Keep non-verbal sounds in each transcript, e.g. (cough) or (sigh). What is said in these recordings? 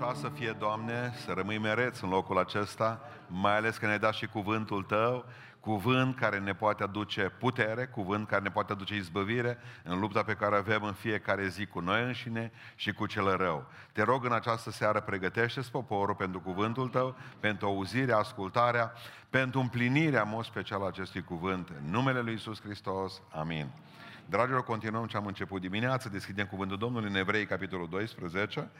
Așa să fie, Doamne, să rămâi mereț în locul acesta, mai ales că ne-ai dat și cuvântul Tău, cuvânt care ne poate aduce putere, cuvânt care ne poate aduce izbăvire în lupta pe care avem în fiecare zi cu noi înșine și cu cel rău. Te rog în această seară, pregătește-ți poporul pentru cuvântul Tău, pentru auzirea, ascultarea, pentru împlinirea, în mod special, acestui cuvânt. În numele Lui Isus Hristos. Amin. Dragilor, continuăm ce am început dimineața, deschidem cuvântul Domnului în Evrei, capitolul 12,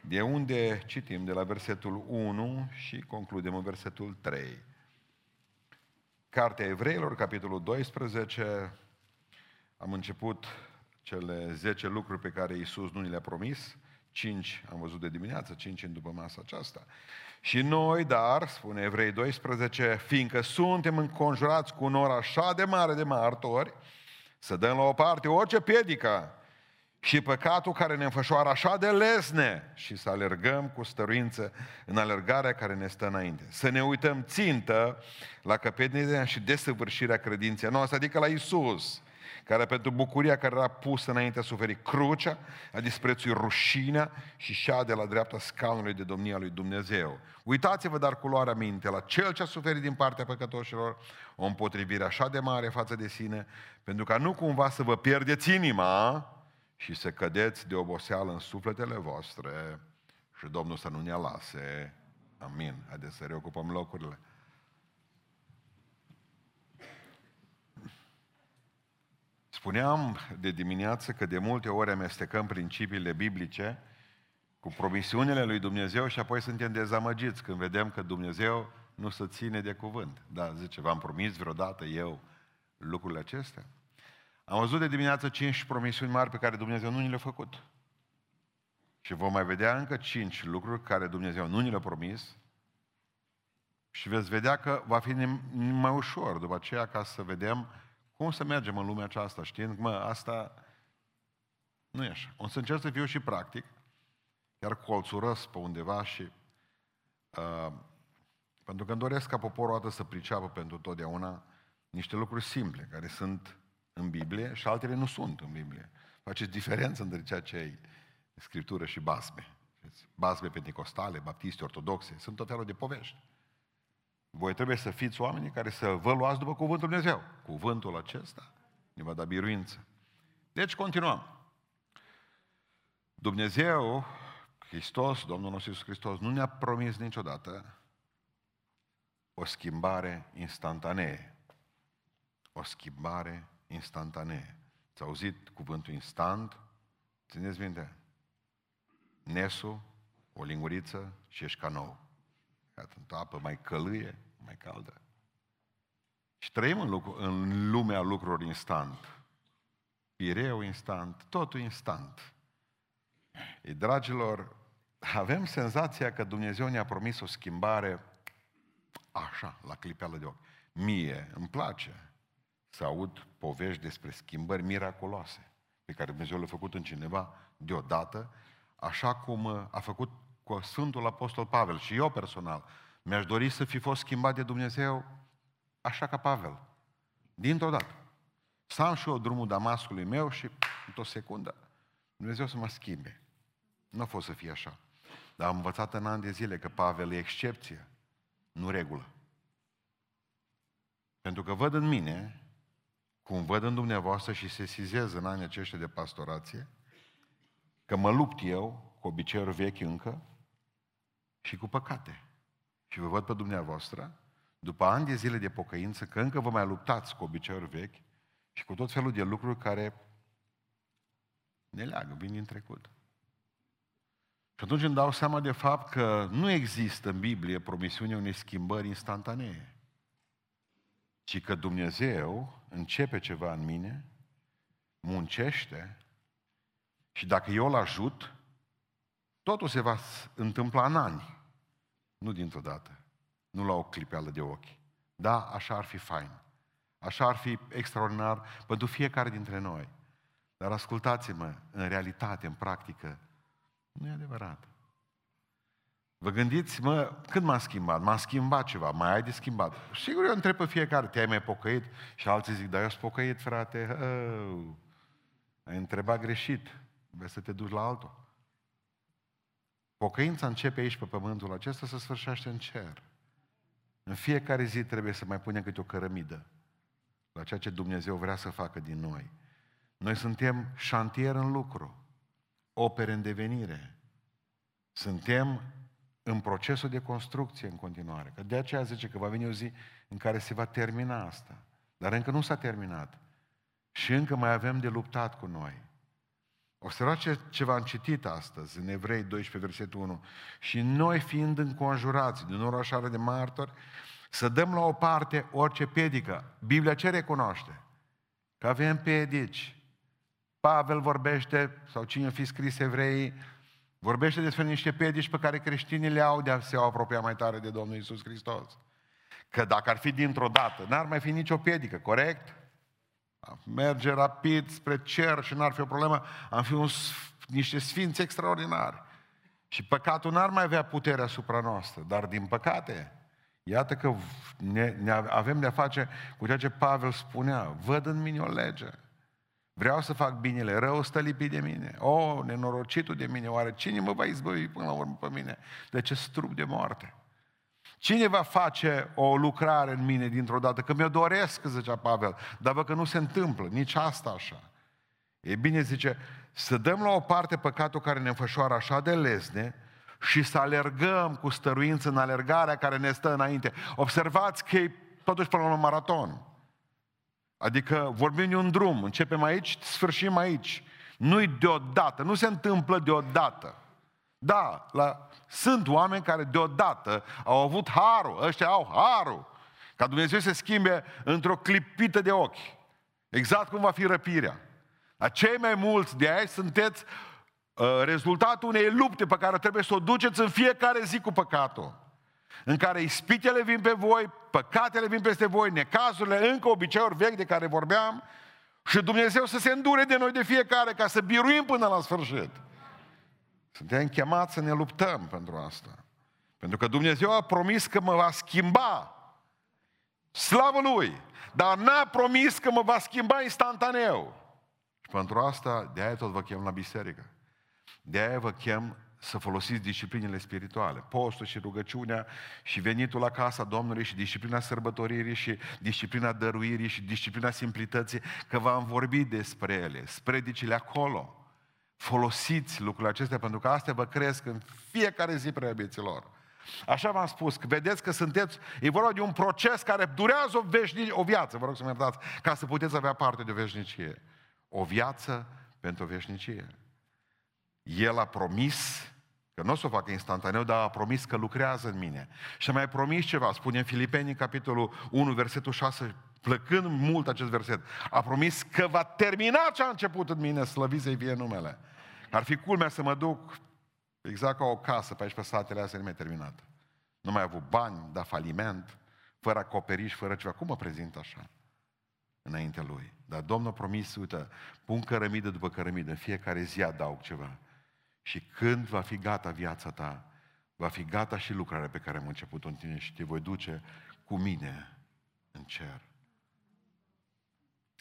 de unde citim de la versetul 1 și concludem în versetul 3. Cartea Evreilor, capitolul 12, am început cele 10 lucruri pe care Iisus nu ni le-a promis, 5 am văzut de dimineață, 5 în după masa aceasta. Și noi, dar, spune Evrei 12, fiindcă suntem înconjurați cu un nor așa de mare de martori, să dăm la o parte orice piedică și păcatul care ne înfășoară așa de lesne și să alergăm cu stăruință în alergarea care ne stă înainte. Să ne uităm țintă la căpetenia și desăvârșirea credinței noastre, adică la Isus, care pentru bucuria care era pusă înainte a suferit crucea, a disprețuit rușinea și șade la dreapta scaunului de domnia lui Dumnezeu. Uitați-vă dar cu luarea minte la cel ce a suferit din partea păcătoșilor o împotrivire așa de mare față de sine, pentru ca nu cumva să vă pierdeți inima și să cădeți de oboseală în sufletele voastre și Domnul să nu ne lase. Amin. Haideți să reocupăm locurile. Spuneam de dimineață că de multe ori amestecăm principiile biblice cu promisiunile lui Dumnezeu și apoi suntem dezamăgiți când vedem că Dumnezeu nu se ține de cuvânt. Da, zice, v-am promis vreodată eu lucrurile acestea? Am văzut de dimineață cinci promisiuni mari pe care Dumnezeu nu ni le-a făcut. Și vom mai vedea încă cinci lucruri care Dumnezeu nu ni le-a promis și veți vedea că va fi mai ușor după aceea ca să vedem cum să mergem în lumea aceasta, știind că, mă, asta nu e așa. O să încerc să fiu și practic, chiar colțurăs pe undeva și uh, pentru că îmi doresc ca poporul ăsta să priceapă pentru totdeauna niște lucruri simple, care sunt în Biblie și altele nu sunt în Biblie. Faceți diferență între ceea ce e Scriptură și basme. Basme pentecostale, baptiste, ortodoxe, sunt tot felul de povești. Voi trebuie să fiți oamenii care să vă luați după cuvântul Dumnezeu. Cuvântul acesta ne va da biruință. Deci continuăm. Dumnezeu, Hristos, Domnul nostru Iisus Hristos, nu ne-a promis niciodată o schimbare instantanee. O schimbare instantanee. Ți-a auzit cuvântul instant? Țineți minte? Nesul, o linguriță și ești ca nou. Iată, într apă mai călâie, mai caldă. Și trăim în, lucru, în lumea lucrurilor instant. Pireu instant, totul instant. Ei, dragilor, avem senzația că Dumnezeu ne-a promis o schimbare așa, la clipeală de ochi. Mie îmi place să aud povești despre schimbări miraculoase pe care Dumnezeu le-a făcut în cineva deodată, așa cum a făcut cu Sfântul Apostol Pavel și eu personal. Mi-aș dori să fi fost schimbat de Dumnezeu așa ca Pavel. Dintr-o dată. Să am și eu drumul Damascului meu și într-o secundă Dumnezeu să mă schimbe. Nu a fost să fie așa. Dar am învățat în ani de zile că Pavel e excepție, nu regulă. Pentru că văd în mine, cum văd în dumneavoastră și se sizez în anii aceștia de pastorație, că mă lupt eu cu obiceiuri vechi încă și cu păcate. Și vă văd pe dumneavoastră, după ani de zile de pocăință, că încă vă mai luptați cu obiceiuri vechi și cu tot felul de lucruri care ne leagă, vin din trecut. Și atunci îmi dau seama de fapt că nu există în Biblie promisiunea unei schimbări instantanee, ci că Dumnezeu începe ceva în mine, muncește și dacă eu îl ajut, totul se va întâmpla în ani, nu dintr-o dată, nu la o clipeală de ochi. Da, așa ar fi fain. Așa ar fi extraordinar pentru fiecare dintre noi. Dar ascultați-mă, în realitate, în practică, nu e adevărat. Vă gândiți, mă, când m-am schimbat? M-am schimbat ceva, mai ai de schimbat. Sigur, eu întreb pe fiecare, te-ai mai pocăit? Și alții zic, dar eu sunt pocăit, frate. Oh, ai întrebat greșit. Vrei să te duci la altul. Pocăința începe aici pe pământul acesta să sfârșește în cer. În fiecare zi trebuie să mai punem câte o cărămidă la ceea ce Dumnezeu vrea să facă din noi. Noi suntem șantier în lucru, opere în devenire. Suntem în procesul de construcție în continuare. Că de aceea zice că va veni o zi în care se va termina asta. Dar încă nu s-a terminat. Și încă mai avem de luptat cu noi. Observați ce, ce v-am citit astăzi, în Evrei 12, versetul 1. Și noi fiind înconjurați de un așa de martori, să dăm la o parte orice pedică. Biblia ce recunoaște? Că avem pedici. Pavel vorbește, sau cine fi scris evrei, vorbește despre niște pedici pe care creștinii le au de a se apropia mai tare de Domnul Isus Hristos. Că dacă ar fi dintr-o dată, n-ar mai fi nicio pedică, corect? Merge rapid spre cer și n-ar fi o problemă, am fi un, niște sfinți extraordinari. Și păcatul n-ar mai avea putere asupra noastră, dar din păcate, iată că ne, ne avem de-a face cu ceea ce Pavel spunea, văd în mine o lege. Vreau să fac binele, rău stă lipit de mine. O, nenorocitul de mine, oare cine mă va izbăvi până la urmă pe mine de ce strup de moarte? Cine va face o lucrare în mine dintr-o dată? Că mi-o doresc, zicea Pavel, dar văd că nu se întâmplă, nici asta așa. E bine, zice, să dăm la o parte păcatul care ne înfășoară așa de lesne și să alergăm cu stăruință în alergarea care ne stă înainte. Observați că e totuși până la un maraton. Adică vorbim de un drum, începem aici, sfârșim aici. Nu-i deodată, nu se întâmplă deodată. Da, la, sunt oameni care deodată au avut harul, ăștia au harul, ca Dumnezeu să se schimbe într-o clipită de ochi. Exact cum va fi răpirea. Dar cei mai mulți de aici sunteți uh, rezultatul unei lupte pe care trebuie să o duceți în fiecare zi cu păcatul. În care ispitele vin pe voi, păcatele vin peste voi, necazurile, încă obiceiuri vechi de care vorbeam, și Dumnezeu să se îndure de noi de fiecare ca să biruim până la sfârșit. Suntem chemați să ne luptăm pentru asta. Pentru că Dumnezeu a promis că mă va schimba. Slavă Lui! Dar n-a promis că mă va schimba instantaneu. Și pentru asta, de aia tot vă chem la biserică. De aia vă chem să folosiți disciplinele spirituale. Postul și rugăciunea și venitul la casa Domnului și disciplina sărbătoririi și disciplina dăruirii și disciplina simplității, că v-am vorbit despre ele, spredicile acolo. Folosiți lucrurile acestea pentru că astea vă cresc în fiecare zi preabiților. Așa v-am spus, că vedeți că sunteți, e vorba de un proces care durează o, veșnic, o viață, vă rog să mă iertați, ca să puteți avea parte de o veșnicie. O viață pentru o veșnicie. El a promis, că nu o să o facă instantaneu, dar a promis că lucrează în mine. Și a mai promis ceva, spune în Filipeni, capitolul 1, versetul 6, plăcând mult acest verset, a promis că va termina ce a început în mine, slăvit să-i fie numele. Ar fi culmea să mă duc exact ca o casă pe aici pe satele astea mai terminată. Nu mai avut bani, dar faliment, fără acoperiș, fără ceva. Cum mă prezint așa? Înaintea lui. Dar Domnul a promis, uite, pun cărămidă după cărămidă, în fiecare zi adaug ceva. Și când va fi gata viața ta, va fi gata și lucrarea pe care am început-o în tine și te voi duce cu mine în cer.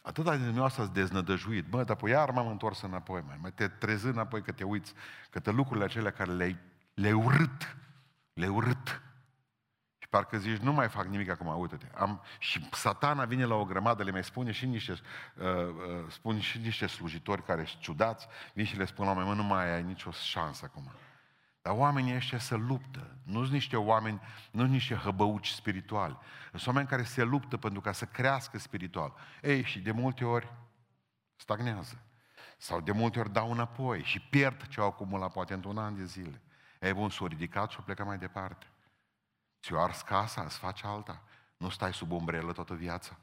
Atâta de dumneavoastră ați deznădăjuit. Bă, dar apoi iar m-am întors înapoi, mai, mai te trezi înapoi că te uiți, că te lucrurile acelea care le-ai, le urât, le urât. Și parcă zici, nu mai fac nimic acum, uite-te. Am, și satana vine la o grămadă, le mai spune și niște, uh, uh, spun și niște slujitori care sunt ciudați, vin și le spun la mă, nu mai ai nicio șansă acum. Dar oamenii ăștia se luptă. Nu sunt niște oameni, nu sunt niște hăbăuci spirituali. Sunt oameni care se luptă pentru ca să crească spiritual. Ei, și de multe ori stagnează. Sau de multe ori dau înapoi și pierd ce au acumulat poate într-un an de zile. Ei bun, s-au ridicat și au plecat mai departe. Ți-o ars casa, îți faci alta. Nu stai sub umbrelă toată viața.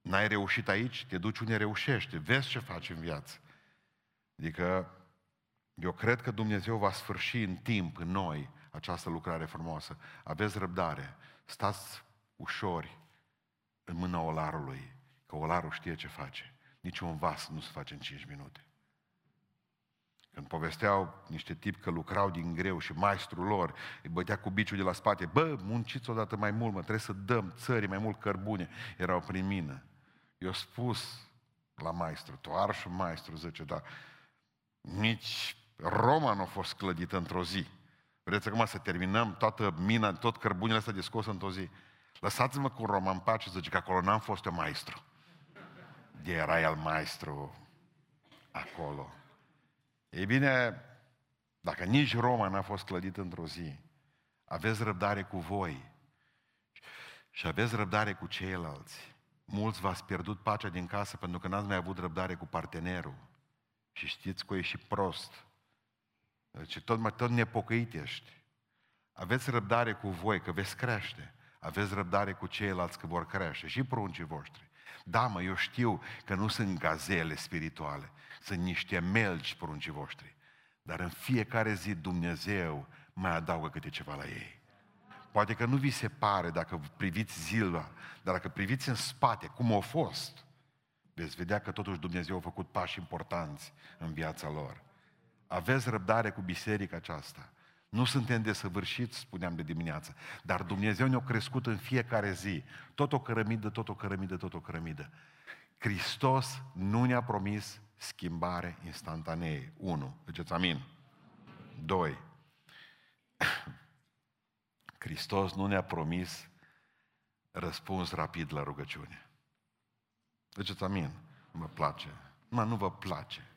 N-ai reușit aici, te duci unde reușești, vezi ce faci în viață. Adică eu cred că Dumnezeu va sfârși în timp, în noi, această lucrare frumoasă. Aveți răbdare, stați ușori în mâna olarului, că olarul știe ce face. Niciun vas nu se face în 5 minute. Când povesteau niște tipi că lucrau din greu și maestrul lor îi bătea cu biciul de la spate, bă, munciți odată mai mult, mă, trebuie să dăm țării mai mult cărbune. Erau prin mine. Eu spus la maestru, tu arșul maestru, zice, dar nici Roma nu a fost clădită într-o zi. Vreți acum să terminăm toată mina, tot cărbunile astea de scos într-o zi? Lăsați-mă cu Roma în pace, zice că acolo n-am fost eu maestru. De era el maestru acolo. Ei bine, dacă nici Roma n-a fost clădită într-o zi, aveți răbdare cu voi și aveți răbdare cu ceilalți. Mulți v-ați pierdut pacea din casă pentru că n-ați mai avut răbdare cu partenerul. Și știți că e și prost. Deci tot, mai, tot nepocăit ești. Aveți răbdare cu voi, că veți crește. Aveți răbdare cu ceilalți, că vor crește. Și pruncii voștri. Da, mă, eu știu că nu sunt gazele spirituale. Sunt niște melci pruncii voștri. Dar în fiecare zi Dumnezeu mai adaugă câte ceva la ei. Poate că nu vi se pare dacă priviți zilul, dar dacă priviți în spate cum au fost, veți vedea că totuși Dumnezeu a făcut pași importanți în viața lor. Aveți răbdare cu biserica aceasta. Nu suntem desăvârșiți, spuneam de dimineață, dar Dumnezeu ne-a crescut în fiecare zi. Tot o cărămidă, tot o cărămidă, tot o cărămidă. Hristos nu ne-a promis schimbare instantanee. Unu. Ziceți amin. Doi. (coughs) Hristos nu ne-a promis răspuns rapid la rugăciune. Ziceți amin. Nu mă place. Mă, nu vă place.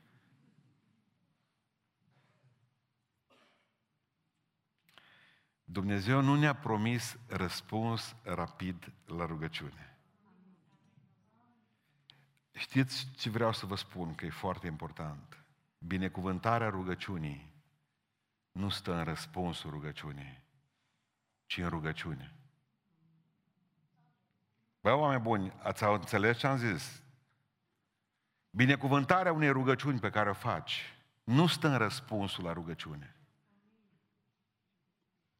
Dumnezeu nu ne-a promis răspuns rapid la rugăciune. Știți ce vreau să vă spun, că e foarte important. Binecuvântarea rugăciunii nu stă în răspunsul rugăciunii, ci în rugăciune. Băi, oameni buni, ați înțeles ce am zis? Binecuvântarea unei rugăciuni pe care o faci nu stă în răspunsul la rugăciune.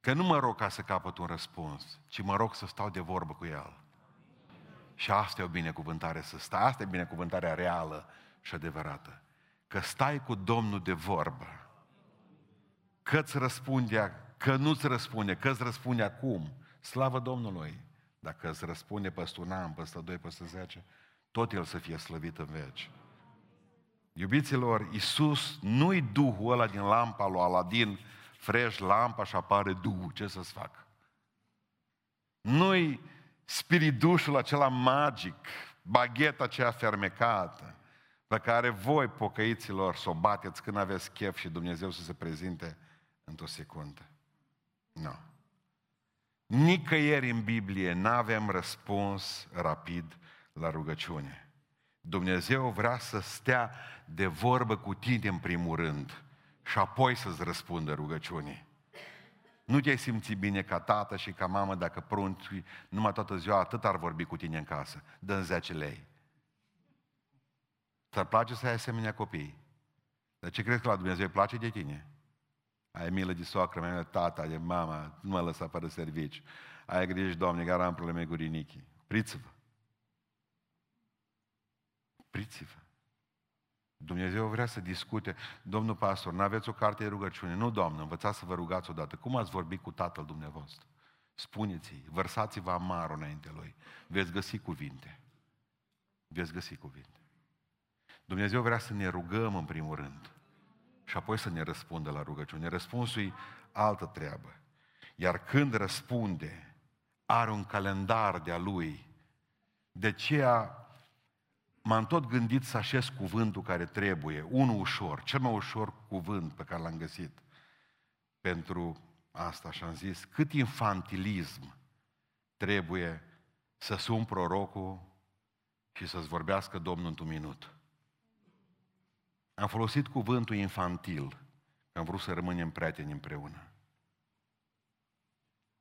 Că nu mă rog ca să capăt un răspuns, ci mă rog să stau de vorbă cu El. Și asta e o binecuvântare să stai. Asta e binecuvântarea reală și adevărată. Că stai cu Domnul de vorbă. Că îți răspunde, că nu-ți răspunde, că îți răspunde acum. Slavă Domnului! Dacă îți răspunde peste un an, peste doi, peste zece, tot El să fie slăvit în veci. Iubiților, Iisus nu-i Duhul ăla din lampa lui Aladin, fresh lampa și apare Duhul, ce să-ți fac? Nu-i spiridușul acela magic, bagheta aceea fermecată, pe care voi, pocăiților, să o bateți când aveți chef și Dumnezeu să se prezinte într-o secundă. Nu. Nicăieri în Biblie nu avem răspuns rapid la rugăciune. Dumnezeu vrea să stea de vorbă cu tine în primul rând și apoi să-ți răspundă rugăciunii. Nu te-ai simțit bine ca tată și ca mamă dacă prunci numai toată ziua atât ar vorbi cu tine în casă. Dă-mi 10 lei. Ți-ar place să ai asemenea copii? Dar ce crezi că la Dumnezeu îi place de tine? Ai milă de soacră mea, tata, de mama, nu mă lăsa fără servici. Ai grijă, Doamne, că am probleme cu rinichii. Priți-vă. Priți-vă. Dumnezeu vrea să discute. Domnul pastor, nu aveți o carte de rugăciune? Nu, Doamnă, învățați să vă rugați odată. Cum ați vorbit cu Tatăl dumneavoastră? Spuneți-i, vărsați-vă amarul înainte lui. Veți găsi cuvinte. Veți găsi cuvinte. Dumnezeu vrea să ne rugăm în primul rând și apoi să ne răspundă la rugăciune. Răspunsul e altă treabă. Iar când răspunde, are un calendar de-a lui. De aceea m-am tot gândit să așez cuvântul care trebuie, unul ușor, cel mai ușor cuvânt pe care l-am găsit pentru asta și am zis, cât infantilism trebuie să sun prorocul și să-ți vorbească Domnul într-un minut. Am folosit cuvântul infantil, că am vrut să rămânem prieteni împreună.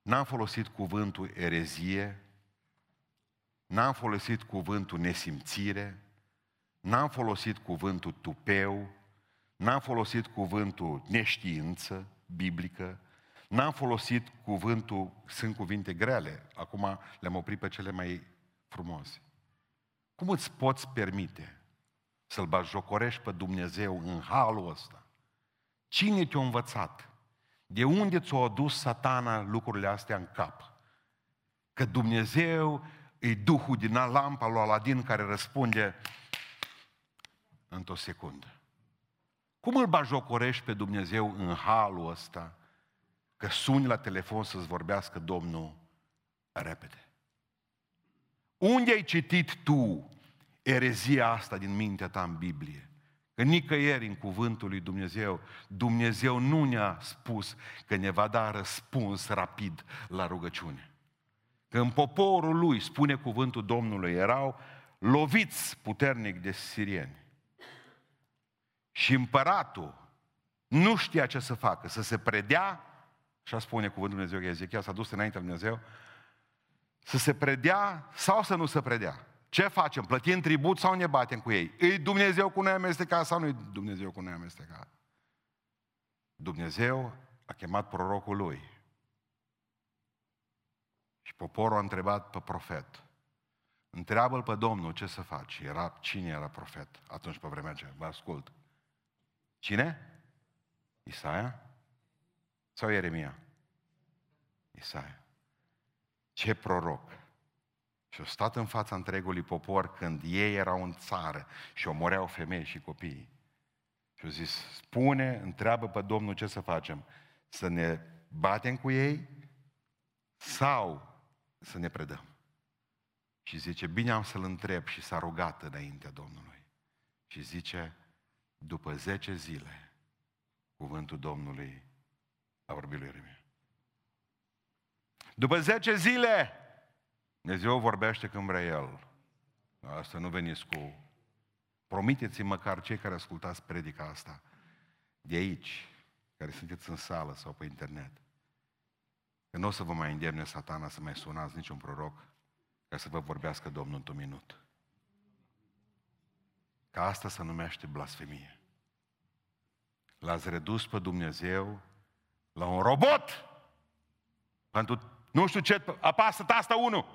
N-am folosit cuvântul erezie, N-am folosit cuvântul nesimțire, n-am folosit cuvântul tupeu, n-am folosit cuvântul neștiință biblică, n-am folosit cuvântul, sunt cuvinte grele, acum le-am oprit pe cele mai frumoase. Cum îți poți permite să-L bajocorești pe Dumnezeu în halul ăsta? Cine te-a învățat? De unde ți-a adus satana lucrurile astea în cap? Că Dumnezeu e Duhul din lampa lui Aladin care răspunde într-o secundă. Cum îl bajocorești pe Dumnezeu în halul ăsta? Că suni la telefon să-ți vorbească Domnul repede. Unde ai citit tu erezia asta din mintea ta în Biblie? Că nicăieri în cuvântul lui Dumnezeu, Dumnezeu nu ne-a spus că ne va da răspuns rapid la rugăciune. Că în poporul lui, spune cuvântul Domnului, erau loviți puternic de sirieni. Și împăratul nu știa ce să facă, să se predea, așa spune cuvântul Dumnezeu că Ezechia s-a dus înaintea lui Dumnezeu, să se predea sau să nu se predea. Ce facem? Plătim tribut sau ne batem cu ei? E Dumnezeu cu noi amestecat sau nu e Dumnezeu cu noi amestecat? Dumnezeu a chemat prorocul lui. Și poporul a întrebat pe profet. Întreabă-l pe Domnul ce să faci. Era, cine era profet atunci pe vremea aceea? Vă ascult. Cine? Isaia? Sau Ieremia? Isaia. Ce proroc! Și au stat în fața întregului popor când ei erau în țară și omoreau femei și copii. Și au zis, spune, întreabă pe Domnul ce să facem. Să ne batem cu ei sau să ne predăm. Și zice, bine am să-l întreb și s-a rugat înaintea Domnului. Și zice, după 10 zile, cuvântul Domnului a vorbit lui Ieremia. După 10 zile, Dumnezeu vorbește când vrea El. Asta nu veniți cu... Promiteți-mi măcar cei care ascultați predica asta de aici, care sunteți în sală sau pe internet, că nu o să vă mai îndemne satana să mai sunați niciun proroc ca să vă vorbească Domnul într-un minut. Ca asta se numește blasfemie. L-ați redus pe Dumnezeu la un robot pentru nu știu ce, apasă tasta 1.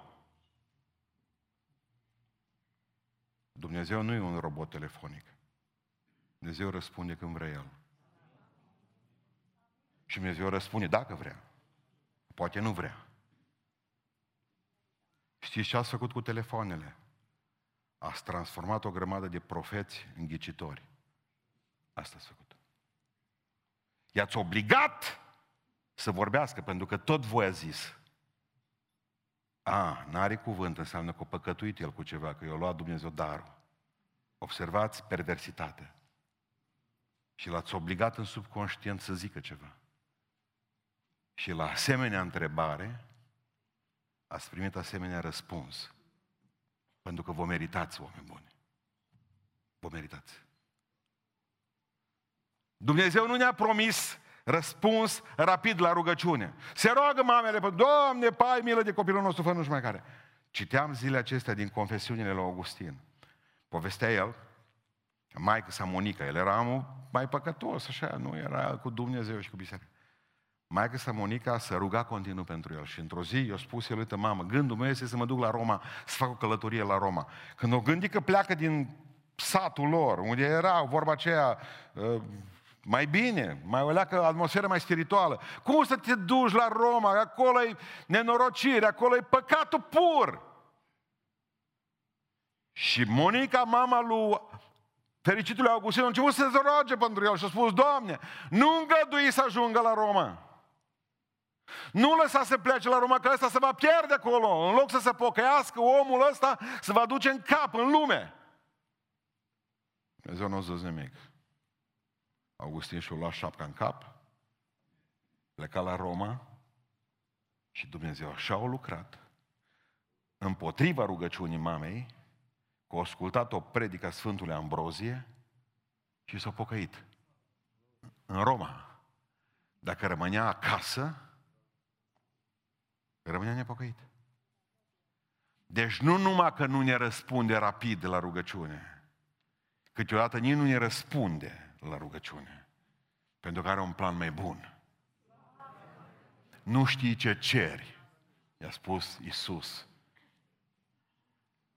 Dumnezeu nu e un robot telefonic. Dumnezeu răspunde când vrea El. Și Dumnezeu răspunde dacă vrea. Poate nu vrea. Știți ce ați făcut cu telefoanele? Ați transformat o grămadă de profeți în ghicitori. Asta ați făcut. I-ați obligat să vorbească, pentru că tot voi a zis. A, n-are cuvânt, înseamnă că a păcătuit el cu ceva, că i-a luat Dumnezeu darul. Observați perversitatea. Și l-ați obligat în subconștient să zică ceva. Și la asemenea întrebare, ați primit asemenea răspuns. Pentru că vă meritați, oameni buni. Vă meritați. Dumnezeu nu ne-a promis Răspuns rapid la rugăciune. Se roagă mamele, Doamne, pai milă de copilul nostru, fă nu mai care. Citeam zilele acestea din confesiunile lui Augustin. Povestea el, maică sa Monica, el era mai păcătos, așa, nu era cu Dumnezeu și cu biserica. Maica sa Monica să ruga continuu pentru el și într-o zi i-a spus el, uite mamă, gândul meu este să mă duc la Roma, să fac o călătorie la Roma. Când o gândi că pleacă din satul lor, unde era vorba aceea, uh, mai bine, mai o leacă atmosferă mai spirituală. Cum să te duci la Roma? Acolo e nenorocire, acolo e păcatul pur. Și Monica, mama lui fericitul Augustin, a început să se roage pentru el și a spus, Doamne, nu îngădui să ajungă la Roma. Nu lăsa să plece la Roma, că ăsta se va pierde acolo. În loc să se pocăiască, omul ăsta se va duce în cap, în lume. Dumnezeu nu a zis nimic. Augustin și-a luat șapca în cap, pleca la Roma și Dumnezeu așa a lucrat împotriva rugăciunii mamei, că a ascultat o predică a Sfântului Ambrozie și s-a pocăit. În Roma. Dacă rămânea acasă, rămânea nepocăit. Deci nu numai că nu ne răspunde rapid la rugăciune, câteodată nici nu ne răspunde la rugăciune. Pentru că are un plan mai bun. Nu știi ce ceri, i-a spus Isus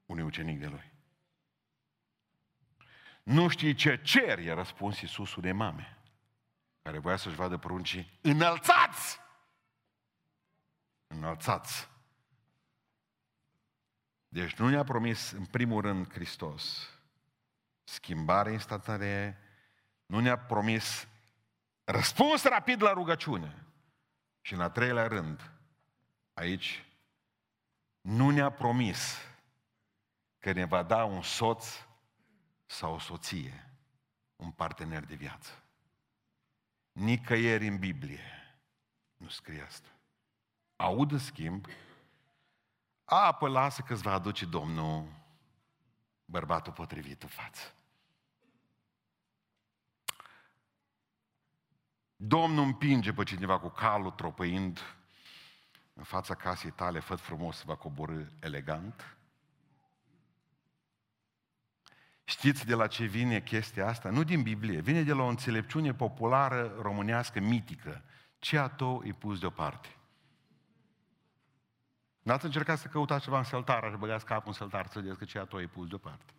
unui ucenic de lui. Nu știi ce ceri, i-a răspuns Iisus unei mame, care voia să-și vadă pruncii înălțați! Înălțați! Deci nu ne-a promis în primul rând Hristos schimbare instantanee, Nu ne-a promis răspuns rapid la rugăciune. Și în a treilea rând, aici, nu ne-a promis că ne va da un soț sau o soție, un partener de viață. Nicăieri în Biblie nu scrie asta. Aud în schimb, a, păi lasă că îți va aduce Domnul bărbatul potrivit în față. Domnul împinge pe cineva cu calul tropăind în fața casei tale, făt frumos, va coborâ elegant. Știți de la ce vine chestia asta? Nu din Biblie, vine de la o înțelepciune populară românească mitică. Ce a tău e pus deoparte. N-ați încercat să căutați ceva în săltar, și băgați capul în săltar să vedeți că ce a tău e pus deoparte.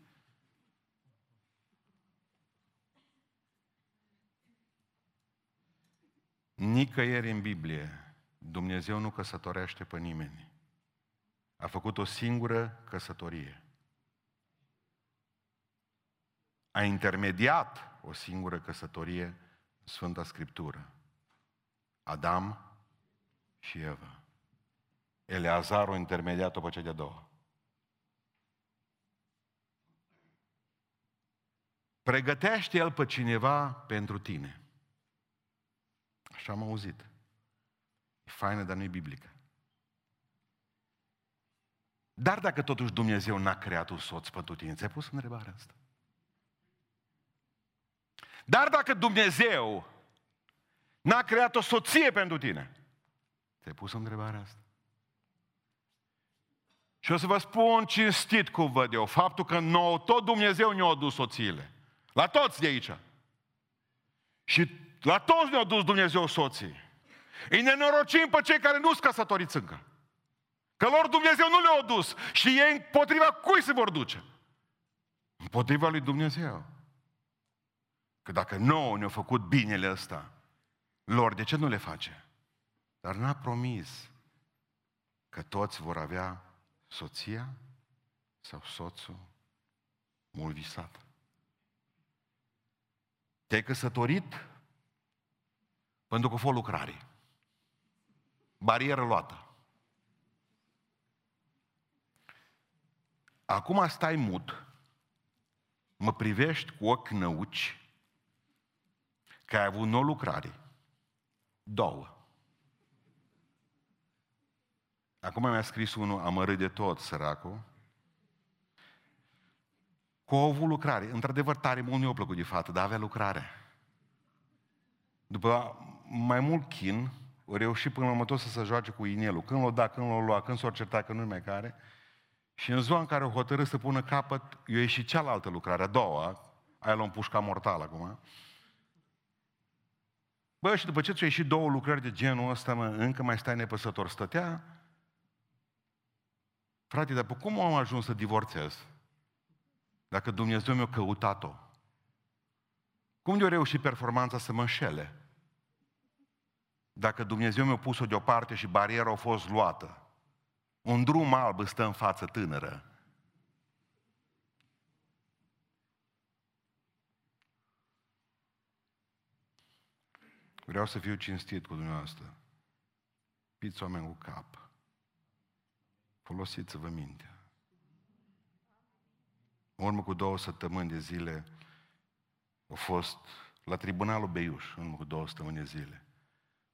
Nicăieri în Biblie Dumnezeu nu căsătorește pe nimeni. A făcut o singură căsătorie. A intermediat o singură căsătorie în Sfânta Scriptură. Adam și Eva. Eleazar o intermediat-o pe cea de-a doua. Pregătește el pe cineva pentru tine. Așa am auzit. E faină, dar nu e biblică. Dar dacă totuși Dumnezeu n-a creat un soț pentru tine, ți-ai pus întrebarea asta? Dar dacă Dumnezeu n-a creat o soție pentru tine, ți-ai pus întrebarea asta? Și o să vă spun cinstit cum văd eu, faptul că nouă tot Dumnezeu ne-a dus soțiile. La toți de aici. Și la toți ne-a dus Dumnezeu soții. Îi nenorocim pe cei care nu sunt căsătoriți încă. Că lor Dumnezeu nu le-a dus și ei împotriva cui se vor duce? Împotriva lui Dumnezeu. Că dacă nouă ne-a făcut binele ăsta, lor de ce nu le face? Dar n-a promis că toți vor avea soția sau soțul mult visat. Te-ai căsătorit pentru că a fost lucrare. Barieră luată. Acum stai mut, mă privești cu ochi năuci, că ai avut o lucrare. Două. Acum mi-a scris unul amărât de tot, săracul, cu o avut lucrare. Într-adevăr, tare mult nu i-a plăcut de fată, dar avea lucrare. După mai mult chin, o reușit până la următor să se joace cu inelul. Când l-o da, când l-o lua, când s-o certa, că nu mai care. Și în ziua în care o hotărât să pună capăt, eu ieși cealaltă lucrare, a doua, aia l-a împușcat mortal acum. Bă, și după ce ți-au ieșit două lucrări de genul ăsta, mă, încă mai stai nepăsător. Stătea, frate, dar pe cum am ajuns să divorțez? Dacă Dumnezeu mi-a căutat-o. Cum de-o reușit performanța să mă înșele? Dacă Dumnezeu mi-a pus-o deoparte și bariera a fost luată. Un drum alb stă în față tânără. Vreau să fiu cinstit cu dumneavoastră. Fiți oameni cu cap. Folosiți-vă mintea. În urmă cu două săptămâni de zile a fost la tribunalul Beiuș, în urmă cu două săptămâni de zile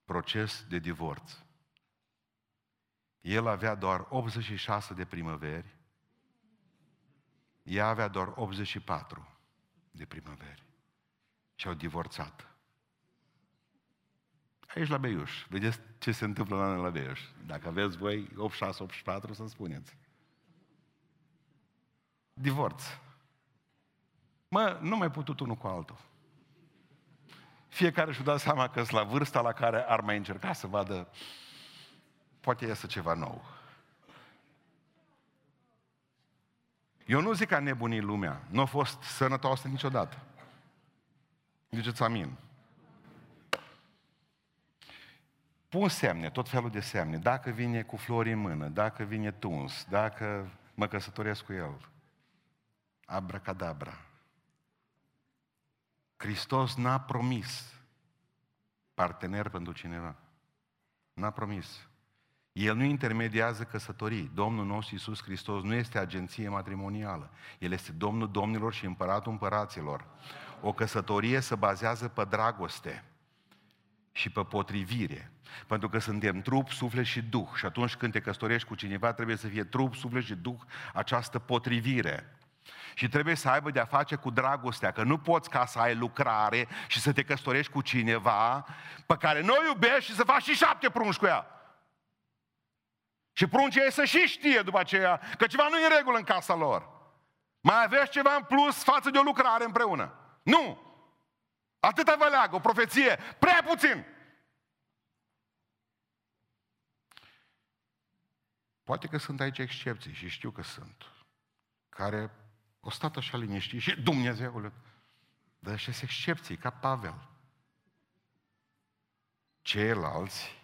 proces de divorț. El avea doar 86 de primăveri, ea avea doar 84 de primăveri și au divorțat. Aici la Beiuș. Vedeți ce se întâmplă la noi la Beiuș. Dacă aveți voi 86, 84, să spuneți. Divorț. Mă, nu mai putut unul cu altul. Fiecare și-a dat seama că la vârsta la care ar mai încerca să vadă, poate iasă ceva nou. Eu nu zic că a nebunit lumea. Nu a fost sănătoasă niciodată. Ziceți amin. Pun semne, tot felul de semne. Dacă vine cu flori în mână, dacă vine tuns, dacă mă căsătoresc cu el. Abracadabra. Hristos n-a promis partener pentru cineva. N-a promis. El nu intermediază căsătorii. Domnul nostru Iisus Hristos nu este agenție matrimonială. El este Domnul domnilor și împăratul împăraților. O căsătorie se bazează pe dragoste și pe potrivire. Pentru că suntem trup, suflet și duh. Și atunci când te căsătorești cu cineva, trebuie să fie trup, suflet și duh această potrivire. Și trebuie să aibă de-a face cu dragostea, că nu poți ca să ai lucrare și să te căsătorești cu cineva pe care nu o iubești și să faci și șapte prunci cu ea. Și pruncii ei să și știe după aceea că ceva nu e în regulă în casa lor. Mai aveți ceva în plus față de o lucrare împreună. Nu! Atâta vă leagă, o profeție, prea puțin. Poate că sunt aici excepții și știu că sunt, care o stat așa liniștit și Dumnezeule, dar și excepții, ca Pavel. Ceilalți,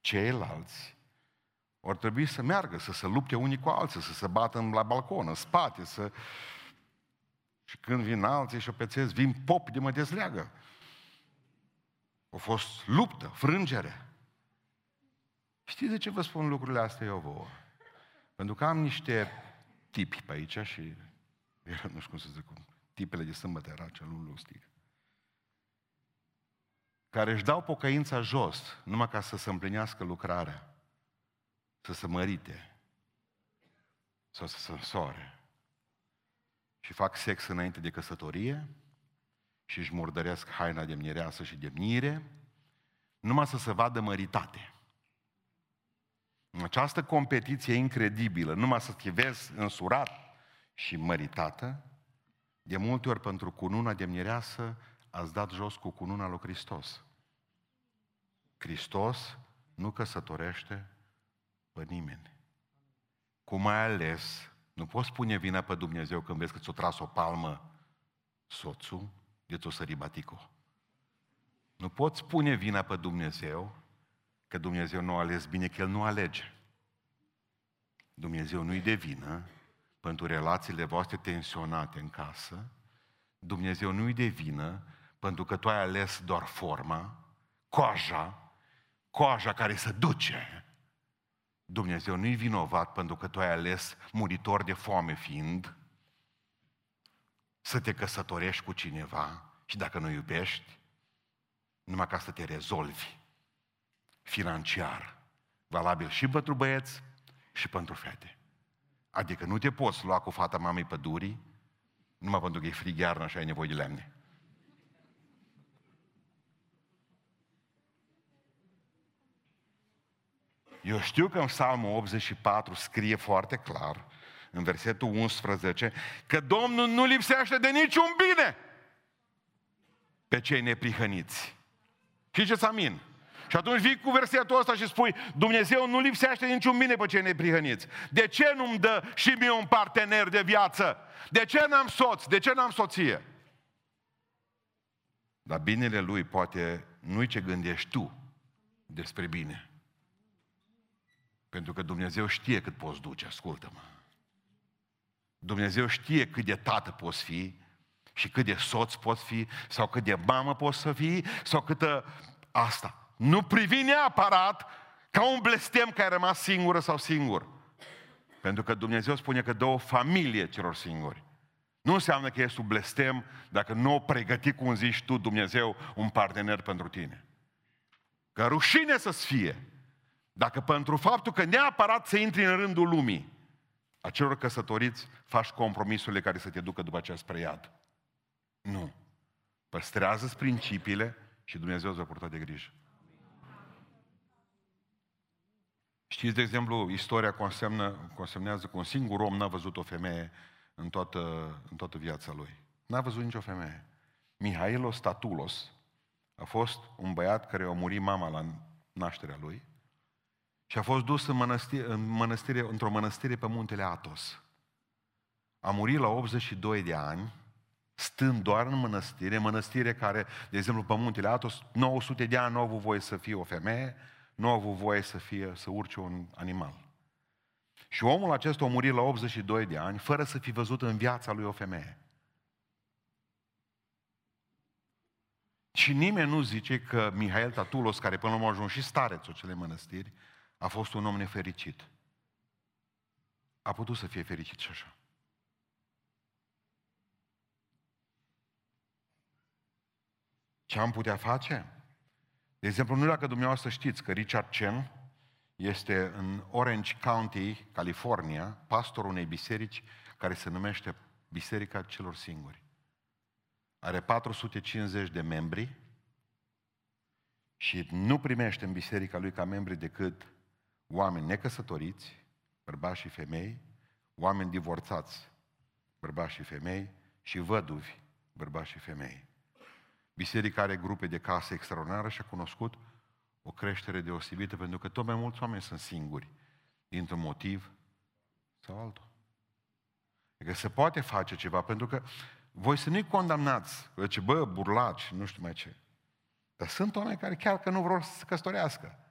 ceilalți, or trebui să meargă, să se lupte unii cu alții, să se bată la balcon, în spate, să... Și când vin alții și o vin pop de mă dezleagă. A fost luptă, frângere. Știți de ce vă spun lucrurile astea eu vouă? Pentru că am niște tipi pe aici și era, nu știu cum să zic, tipele de sâmbătă era celul lustig. Care își dau pocăința jos, numai ca să se împlinească lucrarea, să se mărite, sau să se însoare. Și fac sex înainte de căsătorie și își murdăresc haina de mireasă și de mire, numai să se vadă măritate. În această competiție incredibilă, numai să te vezi însurat și măritată, de multe ori pentru cununa de mireasă ați dat jos cu cununa lui Hristos. Hristos nu căsătorește pe nimeni. Cum mai ales, nu poți pune vina pe Dumnezeu când vezi că ți-o tras o palmă soțul de ți-o sări batico. Nu poți pune vina pe Dumnezeu că Dumnezeu nu a ales bine, că El nu alege. Dumnezeu nu-i de vină pentru relațiile voastre tensionate în casă. Dumnezeu nu-i de vină pentru că tu ai ales doar forma, coaja, coaja care se duce. Dumnezeu nu-i vinovat pentru că tu ai ales muritor de foame fiind, să te căsătorești cu cineva și dacă nu iubești, numai ca să te rezolvi financiar, valabil și pentru băieți și pentru fete. Adică nu te poți lua cu fata mamei pădurii, numai pentru că e frig iarna și ai nevoie de lemne. Eu știu că în Psalmul 84 scrie foarte clar, în versetul 11, că Domnul nu lipsește de niciun bine pe cei neprihăniți. Și ce amin? Și atunci vii cu versetul ăsta și spui, Dumnezeu nu lipsește niciun bine pe cei neprihăniți. De ce nu-mi dă și mie un partener de viață? De ce n-am soț? De ce n-am soție? Dar binele lui poate nu-i ce gândești tu despre bine. Pentru că Dumnezeu știe cât poți duce, ascultă-mă. Dumnezeu știe cât de tată poți fi și cât de soț poți fi, sau cât de mamă poți să fii, sau câtă asta. Nu privi neapărat ca un blestem care a rămas singură sau singur. Pentru că Dumnezeu spune că dă o familie celor singuri. Nu înseamnă că ești sub blestem dacă nu o pregăti, cum zici tu, Dumnezeu, un partener pentru tine. Că rușine să-ți fie dacă pentru faptul că neapărat să intri în rândul lumii, a celor căsătoriți faci compromisurile care să te ducă după aceea spre iad. Nu. Păstrează principiile și Dumnezeu îți va purta de grijă. Știți, de exemplu, istoria consemnă, consemnează că un singur om n-a văzut o femeie în toată, în toată viața lui. N-a văzut nicio femeie. Mihailos Statulos a fost un băiat care a murit mama la nașterea lui și a fost dus în mănăstire, în mănăstire, într-o mănăstire pe muntele Atos. A murit la 82 de ani, stând doar în mănăstire, mănăstire care, de exemplu, pe muntele Atos, 900 de ani nu au avut voie să fie o femeie, nu au avut voie să fie, să urce un animal. Și omul acesta a murit la 82 de ani, fără să fi văzut în viața lui o femeie. Și nimeni nu zice că Mihail Tatulos, care până la urmă a ajuns și starețul cele mănăstiri, a fost un om nefericit. A putut să fie fericit și așa. Ce am putea face? De exemplu, nu dacă dumneavoastră știți că Richard Chen este în Orange County, California, pastorul unei biserici care se numește Biserica Celor Singuri. Are 450 de membri și nu primește în biserica lui ca membri decât oameni necăsătoriți, bărbați și femei, oameni divorțați, bărbați și femei, și văduvi, bărbați și femei. Biserica are grupe de case extraordinare și a cunoscut o creștere deosebită pentru că tot mai mulți oameni sunt singuri dintr-un motiv sau altul. Adică se poate face ceva, pentru că voi să nu-i condamnați, că zice, bă, burlaci, nu știu mai ce. Dar sunt oameni care chiar că nu vor să se căsătorească.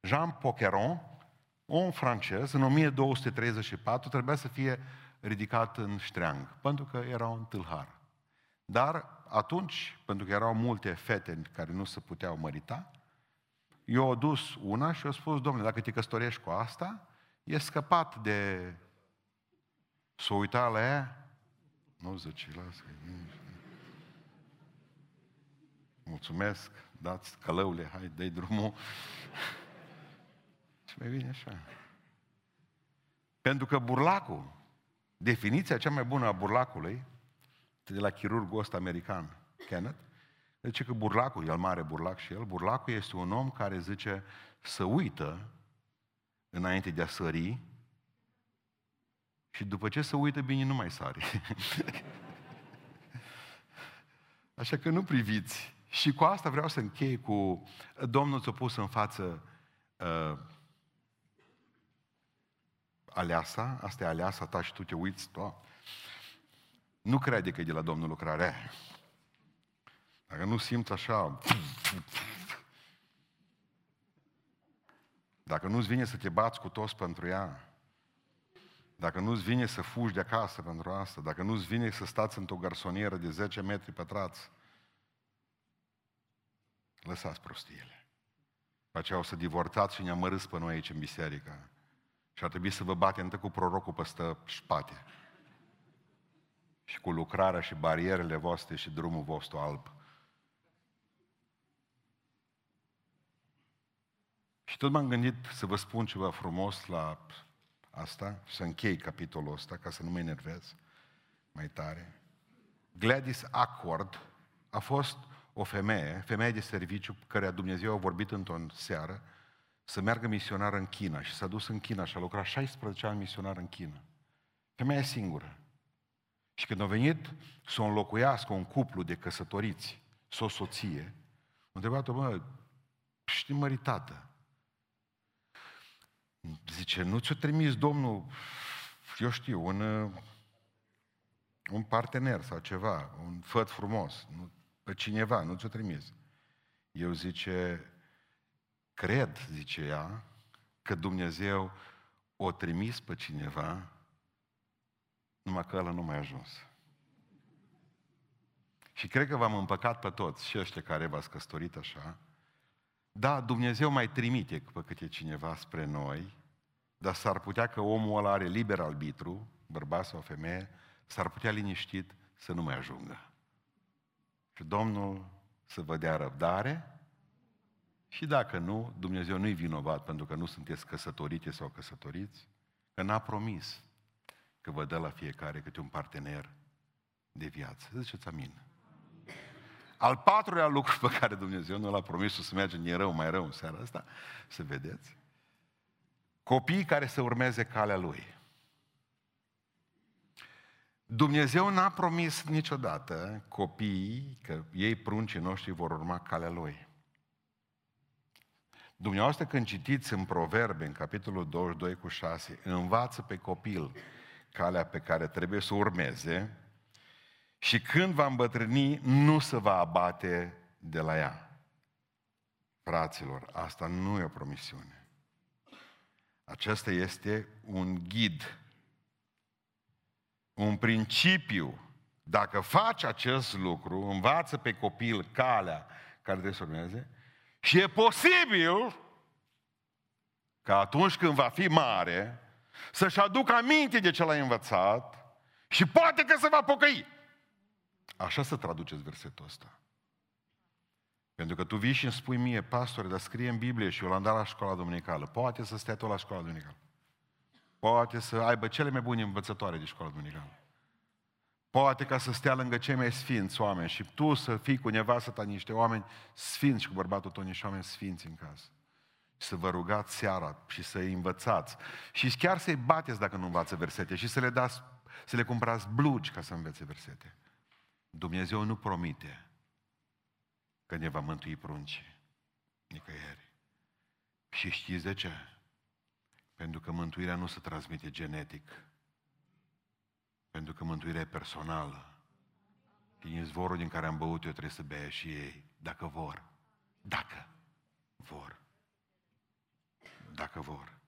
Jean Poqueron, om francez, în 1234 trebuia să fie ridicat în ștreang, pentru că era un tâlhar. Dar atunci, pentru că erau multe fete care nu se puteau mărita, eu o dus una și eu spus, domnule, dacă te căsătorești cu asta, e scăpat de să uita la ea. Nu zice, lasă. Mulțumesc, dați călăule, hai, dă drumul. Și mai bine așa. Pentru că burlacul, definiția cea mai bună a burlacului, de la chirurgul ăsta american, Kenneth, zice că burlacul, el mare burlac și el, burlacul este un om care zice să uită înainte de a sări și după ce se uită bine nu mai sare. (laughs) Așa că nu priviți. Și cu asta vreau să închei cu Domnul ți-a pus în față uh, aleasa, asta e aleasa ta și tu te uiți, tu. Nu crede că e de la Domnul lucrarea Dacă nu simți așa, dacă nu-ți vine să te bați cu toți pentru ea, dacă nu-ți vine să fugi de acasă pentru asta, dacă nu-ți vine să stați într-o garsonieră de 10 metri pătrați, lăsați prostiile. După aceea o să divorțați și ne amărâți pe noi aici în biserică. Și ar trebui să vă bate întâi cu prorocul peste spate. Și cu lucrarea și barierele voastre și drumul vostru alb. Și tot m-am gândit să vă spun ceva frumos la asta și să închei capitolul ăsta ca să nu mă enervez mai tare. Gladys Accord a fost o femeie, femeie de serviciu, care Dumnezeu a vorbit într-o seară, să meargă misionar în China și s-a dus în China și a lucrat 16 ani misionar în China. Femeia singură. Și când a venit să o înlocuiască un cuplu de căsătoriți, să o soție, a întrebat-o, mă, știi măritată, Zice, nu ți-o trimis Domnul, eu știu, un, un partener sau ceva, un făt frumos, nu, pe cineva, nu ți-o trimis. Eu zice, cred, zice ea, că Dumnezeu o trimis pe cineva, numai că ăla nu mai a ajuns. Și cred că v-am împăcat pe toți, și ăștia care v-ați căsătorit așa, da, Dumnezeu mai trimite pe câte cineva spre noi, dar s-ar putea că omul ăla are liber arbitru, bărbat sau femeie, s-ar putea liniștit să nu mai ajungă. Și Domnul să vă dea răbdare și dacă nu, Dumnezeu nu-i vinovat pentru că nu sunteți căsătorite sau căsătoriți, că n-a promis că vă dă la fiecare câte un partener de viață. Ziceți amin. Al patrulea lucru pe care Dumnezeu nu l-a promis să merge din rău mai rău în seara asta, să vedeți, copiii care să urmeze calea Lui. Dumnezeu n-a promis niciodată copiii că ei, pruncii noștri, vor urma calea Lui. Dumneavoastră când citiți în Proverbe, în capitolul 22 cu 6, învață pe copil calea pe care trebuie să urmeze, și când va îmbătrâni, nu se va abate de la ea. Fraților, asta nu e o promisiune. Acesta este un ghid, un principiu Dacă faci acest lucru, învață pe copil calea care trebuie să urmeze și e posibil că atunci când va fi mare, să-și aducă aminte de ce l-a învățat și poate că se va pocăi. Așa să traduceți versetul ăsta. Pentru că tu vii și îmi spui mie, pastore, dar scrie în Biblie și eu l-am dat la școala duminicală. Poate să stea tu la școala duminicală. Poate să aibă cele mai bune învățătoare de școala duminicală. Poate ca să stea lângă cei mai sfinți oameni și tu să fii cu nevastă ta niște oameni sfinți și cu bărbatul tău niște oameni sfinți în casă. Și să vă rugați seara și să-i învățați. Și chiar să-i bateți dacă nu învață versete și să le, dați, să le cumpărați blugi ca să învețe versete. Dumnezeu nu promite că ne va mântui prunci. Nicăieri. Și știți de ce? Pentru că mântuirea nu se transmite genetic. Pentru că mântuirea e personală. Din izvorul din care am băut eu trebuie să bea și ei, dacă vor. Dacă vor. Dacă vor.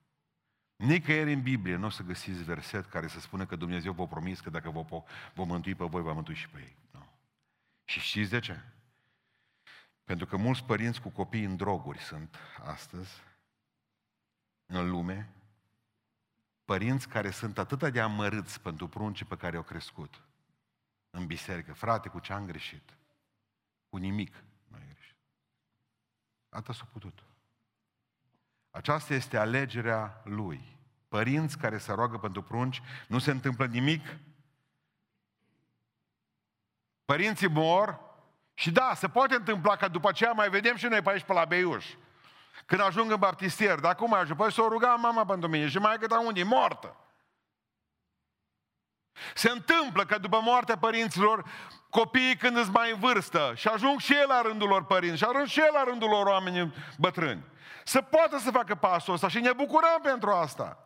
Nicăieri în Biblie nu o să găsiți verset care să spună că Dumnezeu vă promis că dacă vă, vă mântui pe voi, va mântui și pe ei. Nu. Și știți de ce? Pentru că mulți părinți cu copii în droguri sunt astăzi în lume, părinți care sunt atât de amărâți pentru pruncii pe care au crescut în biserică. Frate, cu ce am greșit? Cu nimic nu ai greșit. Atât s-a putut. Aceasta este alegerea lui. Părinți care se roagă pentru prunci, nu se întâmplă nimic. Părinții mor și da, se poate întâmpla că după aceea mai vedem și noi pe aici pe la Beiuș. Când ajung în baptistier, dar cum ajung? Păi s-o ruga mama pentru mine și mai câta unde, moartă. Se întâmplă că după moartea părinților, copiii când îți mai în vârstă și ajung și ei la rândul lor părinți și ajung și ei la rândul lor oameni bătrâni. Să poată să facă pasul ăsta și ne bucurăm pentru asta.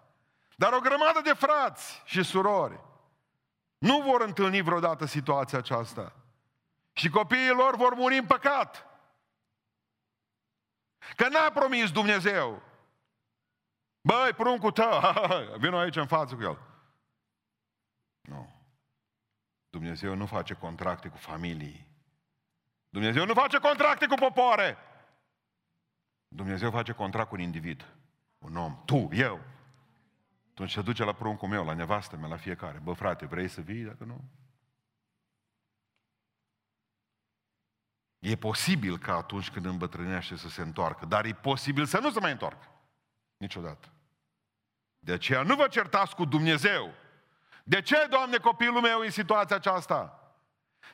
Dar o grămadă de frați și surori nu vor întâlni vreodată situația aceasta. Și copiii lor vor muri în păcat. Că n-a promis Dumnezeu. Băi, pruncul tău, (laughs) vină aici în față cu el. Nu. Dumnezeu nu face contracte cu familii. Dumnezeu nu face contracte cu popoare. Dumnezeu face contract cu un individ. Un om. Tu, eu. Atunci se duce la pruncul meu, la nevastă mea, la fiecare. Bă, frate, vrei să vii? Dacă nu, E posibil ca atunci când îmbătrânește să se întoarcă, dar e posibil să nu se mai întoarcă. Niciodată. De aceea nu vă certați cu Dumnezeu. De ce, Doamne, copilul meu în situația aceasta?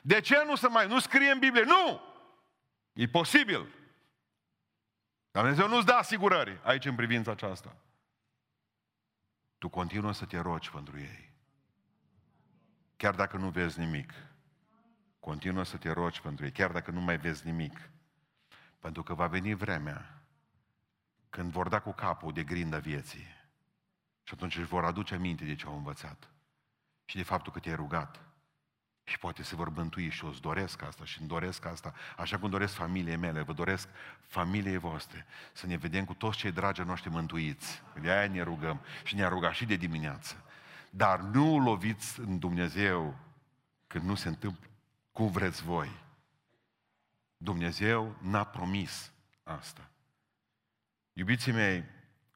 De ce nu se mai, nu scrie în Biblie? Nu! E posibil. Dar Dumnezeu nu-ți dă asigurări aici în privința aceasta. Tu continuă să te rogi pentru ei. Chiar dacă nu vezi nimic. Continuă să te rogi pentru ei, chiar dacă nu mai vezi nimic. Pentru că va veni vremea când vor da cu capul de grinda vieții. Și atunci își vor aduce aminte de ce au învățat. Și de faptul că te-ai rugat. Și poate se vor bântui și o îți doresc asta și îmi doresc asta, așa cum doresc familiei mele, vă doresc familiei voastre, să ne vedem cu toți cei dragi noștri mântuiți. De aia ne rugăm și ne-a rugat și de dimineață. Dar nu loviți în Dumnezeu când nu se întâmplă cum vreți voi. Dumnezeu n-a promis asta. Iubiții mei,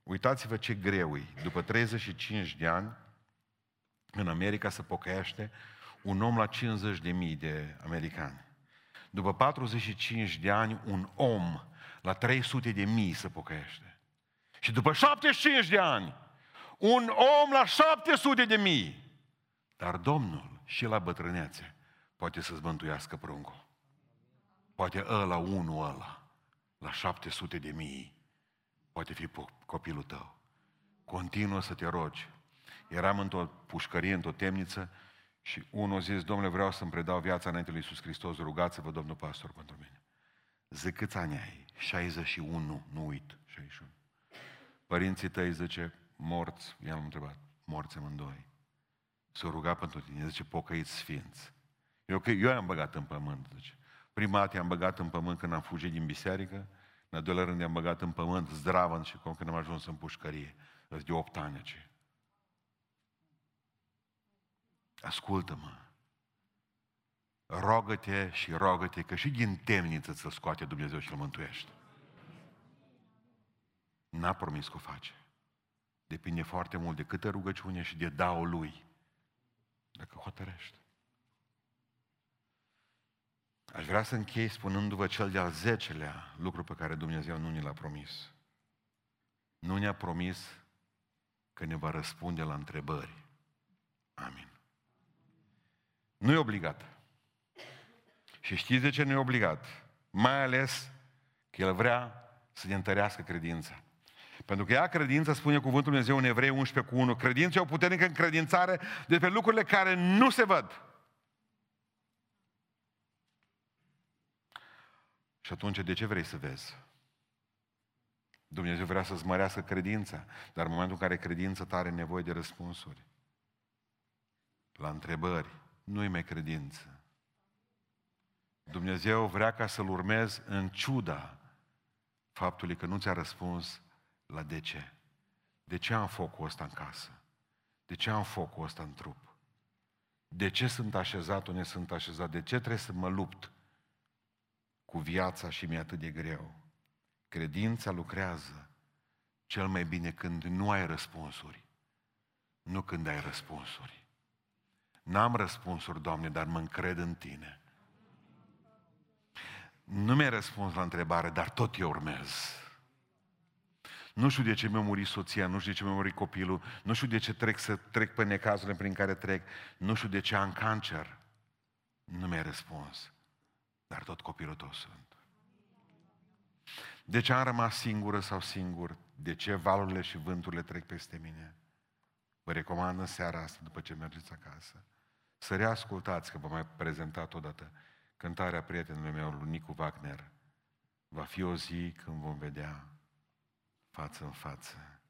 uitați-vă ce greu e. După 35 de ani, în America se pocăiește un om la 50 de mii de americani. După 45 de ani, un om la 300 de mii se pocăiește. Și după 75 de ani, un om la 700 de mii. Dar Domnul și la bătrânețe poate să-ți mântuiască pruncul. Poate ăla, unul ăla, la 700 de mii, poate fi copilul tău. Continuă să te rogi. Eram într-o pușcărie, într-o temniță și unul zis, domnule, vreau să-mi predau viața înainte lui Iisus Hristos, rugați-vă, domnul pastor, pentru mine. Zic, câți ani ai? 61, nu uit, 61. Părinții tăi, zice, morți, i-am întrebat, morți amândoi. S-au rugat pentru tine, zice, pocăiți sfinți. Eu, că eu am băgat în pământ. Deci. Prima dată am băgat în pământ când am fugit din biserică, în al doilea rând am băgat în pământ zdravăn și cum când am ajuns în pușcărie. Îți de 8 ani ce. Ascultă-mă. rogă-te și rogă-te că și din temniță să scoate Dumnezeu și îl mântuiește. N-a promis că o face. Depinde foarte mult de câtă rugăciune și de dao lui. Dacă hotărăște. Aș vrea să închei spunându-vă cel de-al zecelea lucru pe care Dumnezeu nu ni l-a promis. Nu ne-a promis că ne va răspunde la întrebări. Amin. Nu e obligat. Și știți de ce nu e obligat? Mai ales că El vrea să ne întărească credința. Pentru că ea credința, spune cuvântul Dumnezeu în Evrei 11 cu 1, credința e o puternică încredințare despre lucrurile care nu se văd. Și atunci, de ce vrei să vezi? Dumnezeu vrea să-ți mărească credința, dar în momentul în care credința ta are nevoie de răspunsuri, la întrebări, nu-i mai credință. Dumnezeu vrea ca să-L urmezi în ciuda faptului că nu ți-a răspuns la de ce. De ce am focul ăsta în casă? De ce am focul ăsta în trup? De ce sunt așezat unde sunt așezat? De ce trebuie să mă lupt cu viața și mi-e atât de greu? Credința lucrează cel mai bine când nu ai răspunsuri, nu când ai răspunsuri. N-am răspunsuri, Doamne, dar mă încred în Tine. Nu mi-ai răspuns la întrebare, dar tot eu urmez. Nu știu de ce mi-a murit soția, nu știu de ce mi-a murit copilul, nu știu de ce trec să trec pe necazurile prin care trec, nu știu de ce am cancer. Nu mi-ai răspuns, dar tot copilul tău sunt. De ce am rămas singură sau singur? De ce valurile și vânturile trec peste mine? Vă recomand în seara asta, după ce mergeți acasă, să reascultați, că vă mai prezentat odată, cântarea prietenului meu, lui Nicu Wagner. Va fi o zi când vom vedea față în față,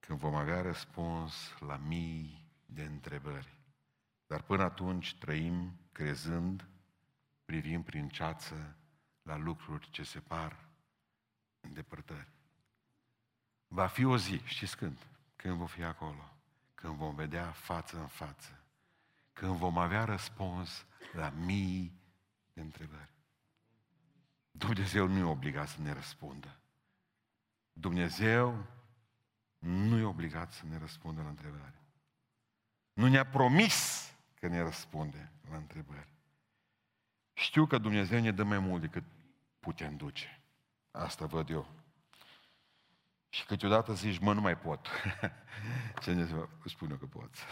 când vom avea răspuns la mii de întrebări. Dar până atunci trăim crezând, privim prin ceață la lucruri ce se par îndepărtări. Va fi o zi, știți când? Când vom fi acolo. Când vom vedea față în față. Când vom avea răspuns la mii de întrebări. Dumnezeu nu e obligat să ne răspundă. Dumnezeu nu e obligat să ne răspundă la întrebări. Nu ne-a promis că ne răspunde la întrebări. Știu că Dumnezeu ne dă mai mult decât putem duce. Asta văd eu. Și câteodată zici, mă, nu mai pot. (laughs) Ce ne spune că poți.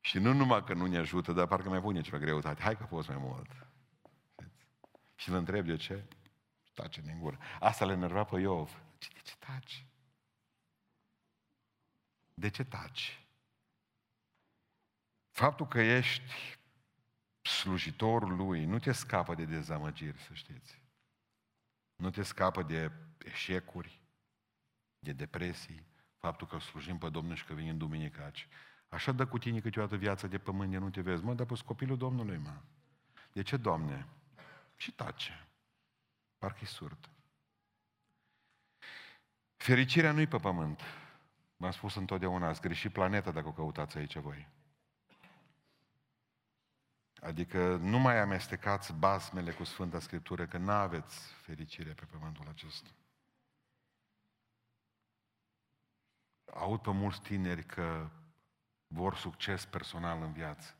Și nu numai că nu ne ajută, dar parcă mai pune ceva greutate. Hai că poți mai mult. Și îl întreb de ce? Tace din gură. Asta le enerva pe Iov. De ce taci? De ce taci? Faptul că ești slujitorul lui nu te scapă de dezamăgiri, să știți. Nu te scapă de eșecuri, de depresii, faptul că slujim pe Domnul și că venim duminicaci. Așa dă cu tine câteodată viața de pământ de nu te vezi. Mă, dar pus copilul Domnului, mă. De ce, Doamne? Și tace. Parcă-i surd. Fericirea nu-i pe pământ. V-am spus întotdeauna, ați greșit planeta dacă o căutați aici voi. Adică nu mai amestecați basmele cu Sfânta Scriptură, că nu aveți fericire pe pământul acesta. Aud pe mulți tineri că vor succes personal în viață.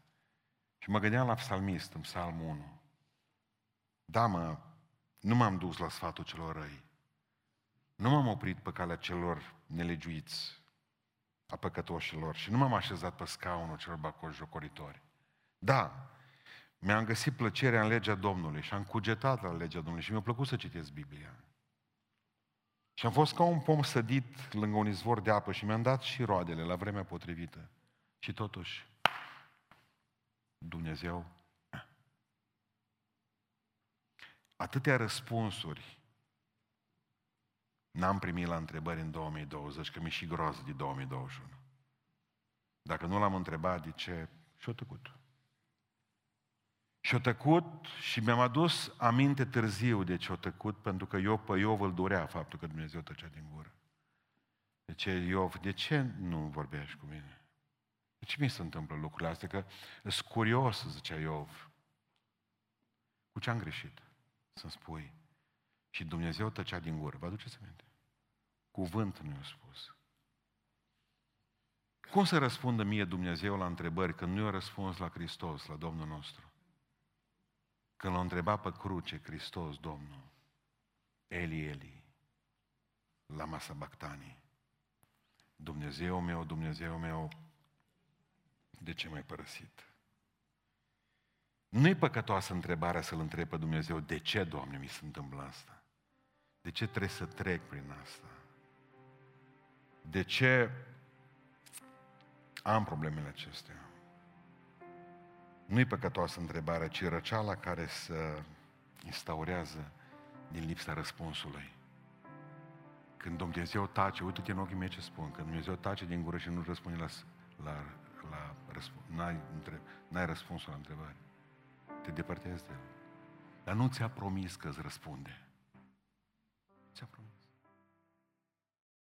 Și mă gândeam la psalmist, în psalmul 1. Da, mă, nu m-am dus la sfatul celor răi. Nu m-am oprit pe calea celor nelegiuiți, a păcătoșilor și nu m-am așezat pe scaunul celor bacoși jocoritori. Da, mi-am găsit plăcerea în legea Domnului și am cugetat la legea Domnului și mi-a plăcut să citesc Biblia. Și am fost ca un pom sădit lângă un izvor de apă și mi-am dat și roadele la vremea potrivită. Și totuși, Dumnezeu, atâtea răspunsuri n-am primit la întrebări în 2020, că mi-e și groază de 2021. Dacă nu l-am întrebat de ce, și-o tăcut. Și-o tăcut și mi-am adus aminte târziu de ce-o tăcut, pentru că eu pe Iov îl durea faptul că Dumnezeu tăcea din gură. De ce, Iov, de ce nu vorbești cu mine? De ce mi se întâmplă lucrurile astea? Că sunt curios, zicea Iov. Cu ce am greșit? Să-mi spui. Și Dumnezeu tăcea din gură. Vă aduceți aminte? Cuvânt nu i-a spus. Cum să răspundă mie Dumnezeu la întrebări când nu i-a răspuns la Hristos, la Domnul nostru? Când l-a întrebat pe cruce Hristos, Domnul, Eli, Eli, la masa Bactanii, Dumnezeu meu, Dumnezeu meu, de ce m-ai părăsit? Nu-i păcătoasă întrebarea să-L întreb pe Dumnezeu, de ce, Doamne, mi se întâmplă asta? De ce trebuie să trec prin asta? De ce am problemele acestea? Nu-i păcătoasă întrebarea, ci răceala care se instaurează din lipsa răspunsului. Când Dumnezeu tace, uite-te în ochii mei ce spun, când Dumnezeu tace din gură și nu răspunde la, la, la răspuns, n-ai, n-ai răspunsul la întrebare, te depărtezi de El. Dar nu ți-a promis că îți răspunde. Ți-a promis.